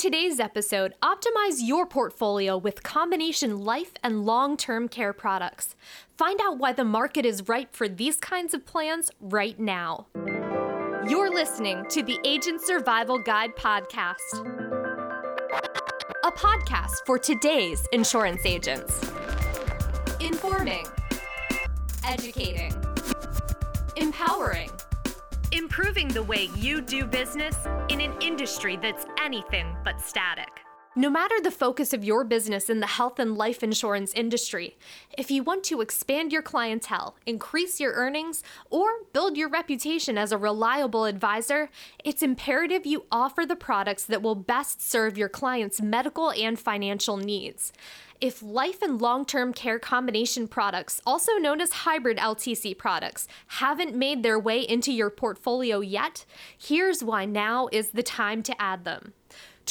today's episode, optimize your portfolio with combination life and long term care products. Find out why the market is ripe for these kinds of plans right now. You're listening to the Agent Survival Guide Podcast, a podcast for today's insurance agents. Informing, educating, empowering improving the way you do business in an industry that's anything but static. No matter the focus of your business in the health and life insurance industry, if you want to expand your clientele, increase your earnings, or build your reputation as a reliable advisor, it's imperative you offer the products that will best serve your clients' medical and financial needs. If life and long term care combination products, also known as hybrid LTC products, haven't made their way into your portfolio yet, here's why now is the time to add them.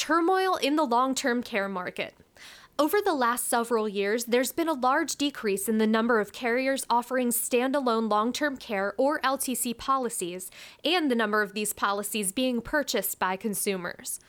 Turmoil in the long term care market. Over the last several years, there's been a large decrease in the number of carriers offering standalone long term care or LTC policies, and the number of these policies being purchased by consumers.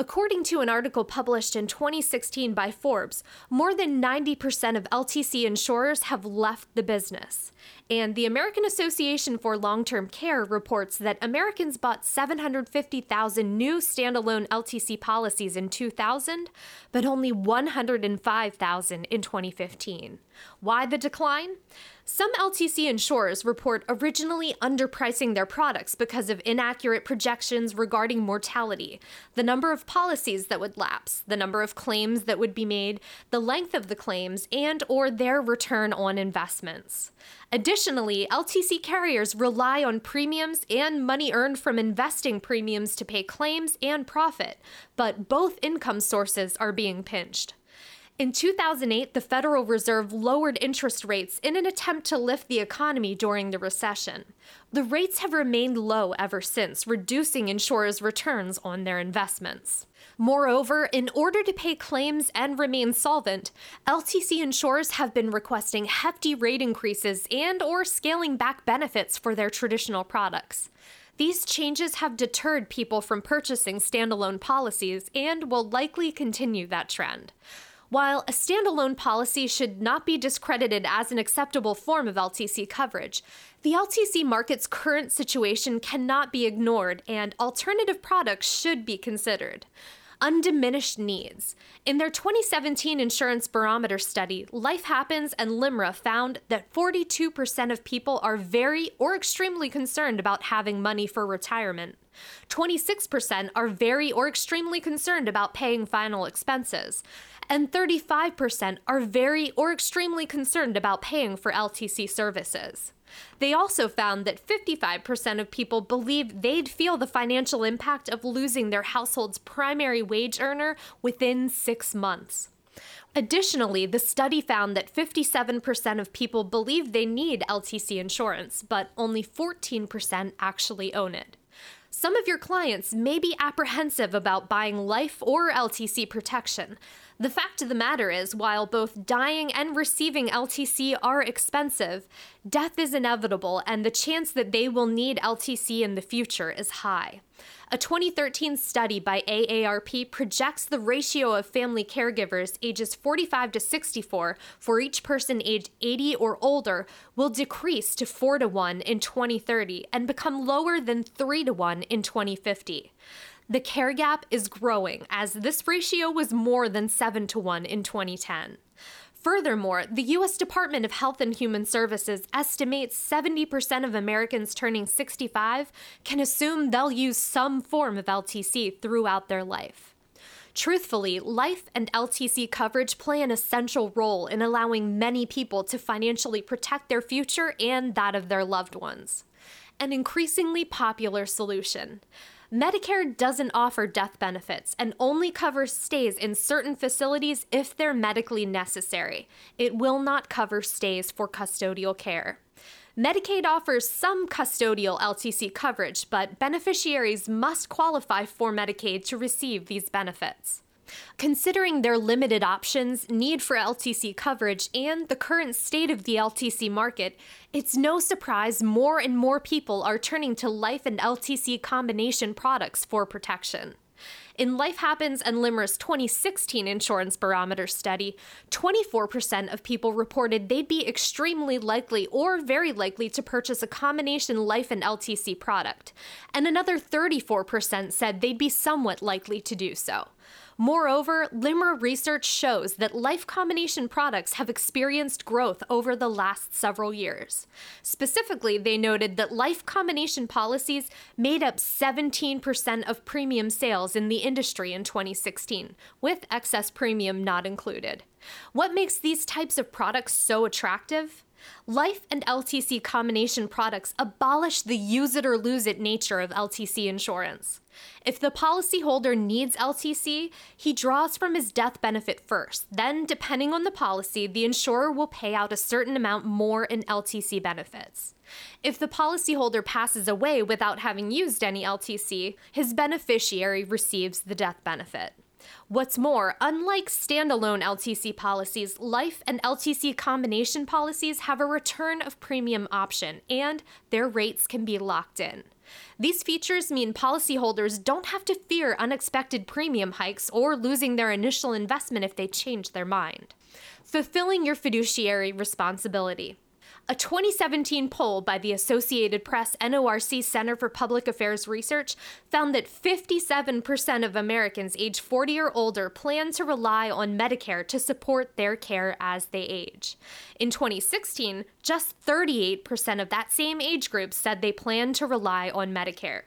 According to an article published in 2016 by Forbes, more than 90% of LTC insurers have left the business. And the American Association for Long Term Care reports that Americans bought 750,000 new standalone LTC policies in 2000, but only 105,000 in 2015. Why the decline? Some LTC insurers report originally underpricing their products because of inaccurate projections regarding mortality, the number of policies that would lapse, the number of claims that would be made, the length of the claims, and or their return on investments. Additionally, LTC carriers rely on premiums and money earned from investing premiums to pay claims and profit, but both income sources are being pinched. In 2008, the Federal Reserve lowered interest rates in an attempt to lift the economy during the recession. The rates have remained low ever since, reducing insurers' returns on their investments. Moreover, in order to pay claims and remain solvent, LTC insurers have been requesting hefty rate increases and or scaling back benefits for their traditional products. These changes have deterred people from purchasing standalone policies and will likely continue that trend. While a standalone policy should not be discredited as an acceptable form of LTC coverage, the LTC market's current situation cannot be ignored and alternative products should be considered. Undiminished needs. In their 2017 Insurance Barometer study, Life Happens and LIMRA found that 42% of people are very or extremely concerned about having money for retirement. 26% are very or extremely concerned about paying final expenses, and 35% are very or extremely concerned about paying for LTC services. They also found that 55% of people believe they'd feel the financial impact of losing their household's primary wage earner within six months. Additionally, the study found that 57% of people believe they need LTC insurance, but only 14% actually own it. Some of your clients may be apprehensive about buying life or LTC protection. The fact of the matter is, while both dying and receiving LTC are expensive, death is inevitable and the chance that they will need LTC in the future is high. A 2013 study by AARP projects the ratio of family caregivers ages 45 to 64 for each person aged 80 or older will decrease to 4 to 1 in 2030 and become lower than 3 to 1 in 2050. The care gap is growing as this ratio was more than 7 to 1 in 2010. Furthermore, the U.S. Department of Health and Human Services estimates 70% of Americans turning 65 can assume they'll use some form of LTC throughout their life. Truthfully, life and LTC coverage play an essential role in allowing many people to financially protect their future and that of their loved ones. An increasingly popular solution. Medicare doesn't offer death benefits and only covers stays in certain facilities if they're medically necessary. It will not cover stays for custodial care. Medicaid offers some custodial LTC coverage, but beneficiaries must qualify for Medicaid to receive these benefits. Considering their limited options, need for LTC coverage, and the current state of the LTC market, it's no surprise more and more people are turning to life and LTC combination products for protection. In Life Happens and LIMRA's 2016 Insurance Barometer study, 24% of people reported they'd be extremely likely or very likely to purchase a combination life and LTC product, and another 34% said they'd be somewhat likely to do so. Moreover, LIMRA research shows that life combination products have experienced growth over the last several years. Specifically, they noted that life combination policies made up 17% of premium sales in the industry in 2016, with excess premium not included. What makes these types of products so attractive? Life and LTC combination products abolish the use it or lose it nature of LTC insurance. If the policyholder needs LTC, he draws from his death benefit first. Then, depending on the policy, the insurer will pay out a certain amount more in LTC benefits. If the policyholder passes away without having used any LTC, his beneficiary receives the death benefit. What's more, unlike standalone LTC policies, life and LTC combination policies have a return of premium option, and their rates can be locked in. These features mean policyholders don't have to fear unexpected premium hikes or losing their initial investment if they change their mind. Fulfilling your fiduciary responsibility. A 2017 poll by the Associated Press NORC Center for Public Affairs Research found that 57% of Americans age 40 or older plan to rely on Medicare to support their care as they age. In 2016, just 38% of that same age group said they plan to rely on Medicare.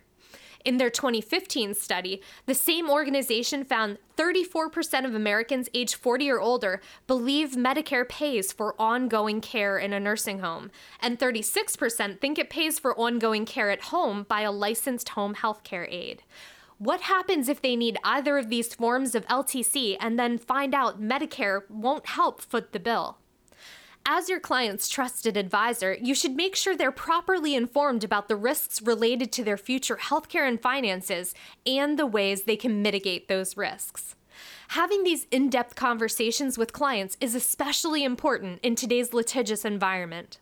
In their 2015 study, the same organization found 34% of Americans age 40 or older believe Medicare pays for ongoing care in a nursing home, and 36% think it pays for ongoing care at home by a licensed home health care aide. What happens if they need either of these forms of LTC and then find out Medicare won't help foot the bill? As your client's trusted advisor, you should make sure they're properly informed about the risks related to their future healthcare and finances and the ways they can mitigate those risks. Having these in depth conversations with clients is especially important in today's litigious environment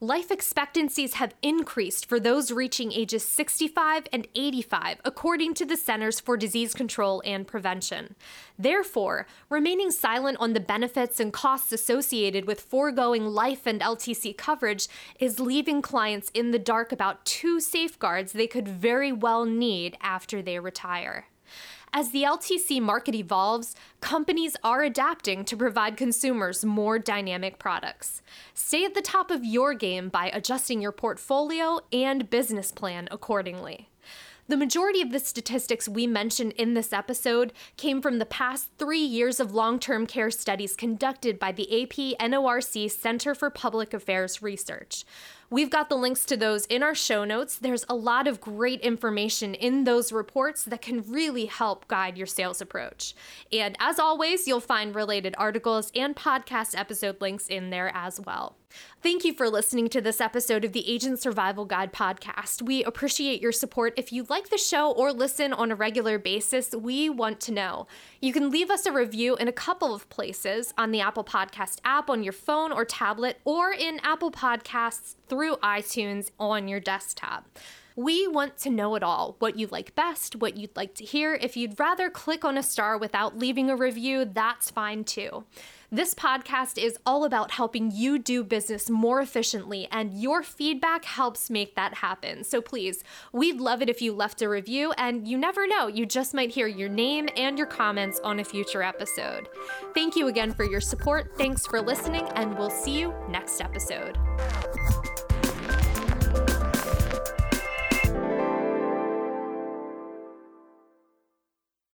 life expectancies have increased for those reaching ages 65 and 85, according to the Centers for Disease Control and Prevention. Therefore, remaining silent on the benefits and costs associated with foregoing life and LTC coverage is leaving clients in the dark about two safeguards they could very well need after they retire. As the LTC market evolves, companies are adapting to provide consumers more dynamic products. Stay at the top of your game by adjusting your portfolio and business plan accordingly. The majority of the statistics we mentioned in this episode came from the past three years of long term care studies conducted by the AP NORC Center for Public Affairs Research. We've got the links to those in our show notes. There's a lot of great information in those reports that can really help guide your sales approach. And as always, you'll find related articles and podcast episode links in there as well. Thank you for listening to this episode of the Agent Survival Guide podcast. We appreciate your support. If you like the show or listen on a regular basis, we want to know. You can leave us a review in a couple of places on the Apple Podcast app on your phone or tablet, or in Apple Podcasts through iTunes on your desktop. We want to know it all what you like best, what you'd like to hear. If you'd rather click on a star without leaving a review, that's fine too. This podcast is all about helping you do business more efficiently, and your feedback helps make that happen. So please, we'd love it if you left a review, and you never know, you just might hear your name and your comments on a future episode. Thank you again for your support. Thanks for listening, and we'll see you next episode.